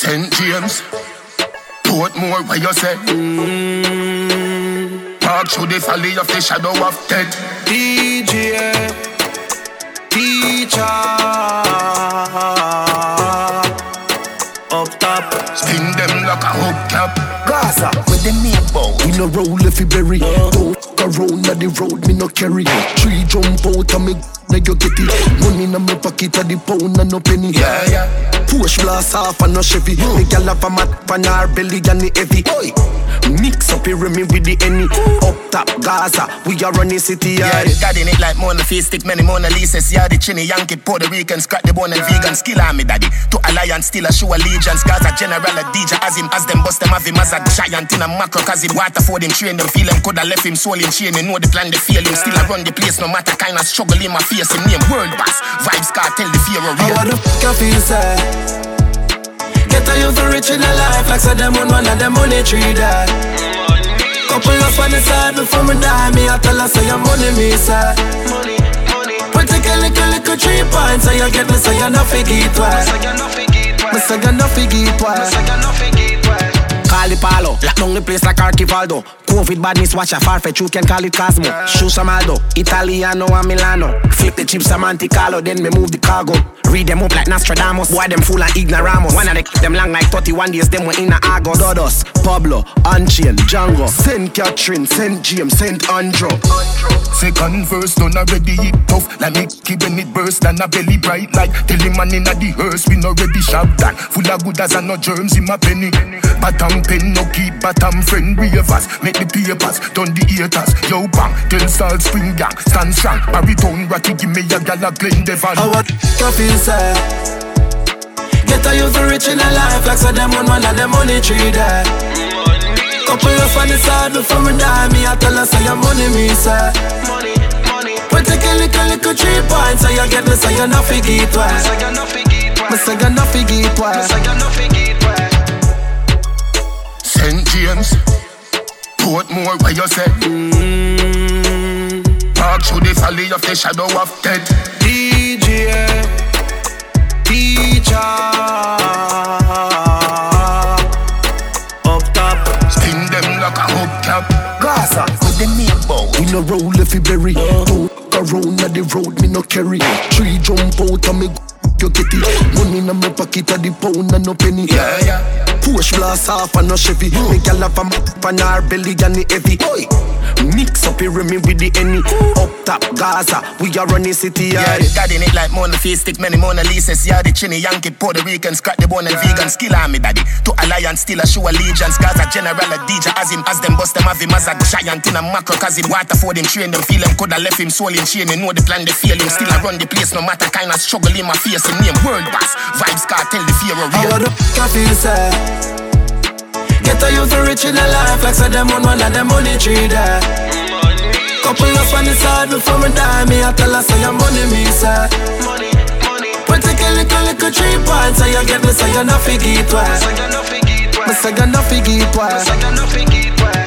St. James, Portmore, where you say? Mm. Park through the valley of the shadow of death. DJ, teacher, up top, spin them like a hubcap. Gaza, with the meatball. We no roll if you bury. Don't around the road, me no carry. Tree jump out and me now you get it. Money in my pocket at the pound and no penny. Yeah, yeah. Push blast off and no Chevy. Mm. Me gal have a mat pan her belly and the heavy. Oi. Mix up here me with the any Up top Gaza, we are running city yeah. Yeah, in it like Mona Face, stick many Mona Lisa's Yeah, the Chinny Yankee, Puerto Rican, scratch the bone and yeah. vegan Skill on me daddy, to alliance, still a show allegiance Gaza general a DJ as him, as them bust them have him as a giant in a macro Cause him water for them, train them, feel him Coulda left him soul in chain, you know the plan, they feel him Still I run the place, no matter kind of struggle in my face Him name, world boss, Vybz Kartel, the fear of real I feel sad Get a youth rich in a life like so them on one of them money tree that. Couple of on the side before me die Me I tell her say your money me sir Money, money a little little three points So you get me so you not why Me say you not forget why Me say you not forget why Call the palo, lock down the place like Archivaldo Covid badness, watch a farfetch, you can call it Cosmo. Shoe Samaldo, Italiano and Milano. Flip the chips, a Monte Carlo, then me move the cargo. Read them up like Nostradamus, boy them full of ignoramos One of the them long like 31 days, them were in a Argos. Dodos, Pablo, Unchain, Django. Saint Catherine, Saint James, Saint Andrew. Second verse done already it tough. Like Nicky it burst and a belly bright like Tell him man in a the hearse, we no ready shop that. Full of good as and no germs in my penny. Bottom pen, no keep bottom friend ravers Make the papers, done the haters. Yo bang, tell salt spring gang Stand strong, baritone ratty Give me a gal a Glendevon How what you feel say Get a youth rich in a life Like so them on one of them money tree there. Couple of on the side before me die. Me I tell her say your money me say Money, money. We take a little little three points So you get me say you not forget why. Me say you not forget why. Me say you not forget why Portmore, where you say? Mm. Park through the valley of the shadow of death. DJ, teacher, up top, spin them like a hubcap. Gaza, with the meatball. We no roll if you bury. Don't around the road, me no carry. Tree jump out and me you get it. Money in my pocket at the pound and no penny. Yeah, yeah. Push blast off and no Chevy. Me gal have a map on her belly and the heavy. Oi. Mix up here me with the any Up top Gaza, we are running city Yeah, yeah got in it like Mona Face, stick many Mona Lisa's Yeah, the Chinny Yankee, Puerto Rican, scratch the bone and yeah. vegan. Skill on me daddy, to alliance, still a show allegiance. Gaza general a DJ as him, as them bust them have him As a giant in a macro, cause him water for them Train them, feel him, coulda left him soul in chain. You know the plan, they feel him, still I run the place No matter kind of struggle in my face, him name World boss, Kartel, the fear of real. How the f*** feel say Get a youth rich in a life Like so them on one of them money tree there. Couple of on the side before me die Me I tell her say your money me say Money, We take a little little three points So you get me say you not forget why? Me say you not forget why? Me say you not forget why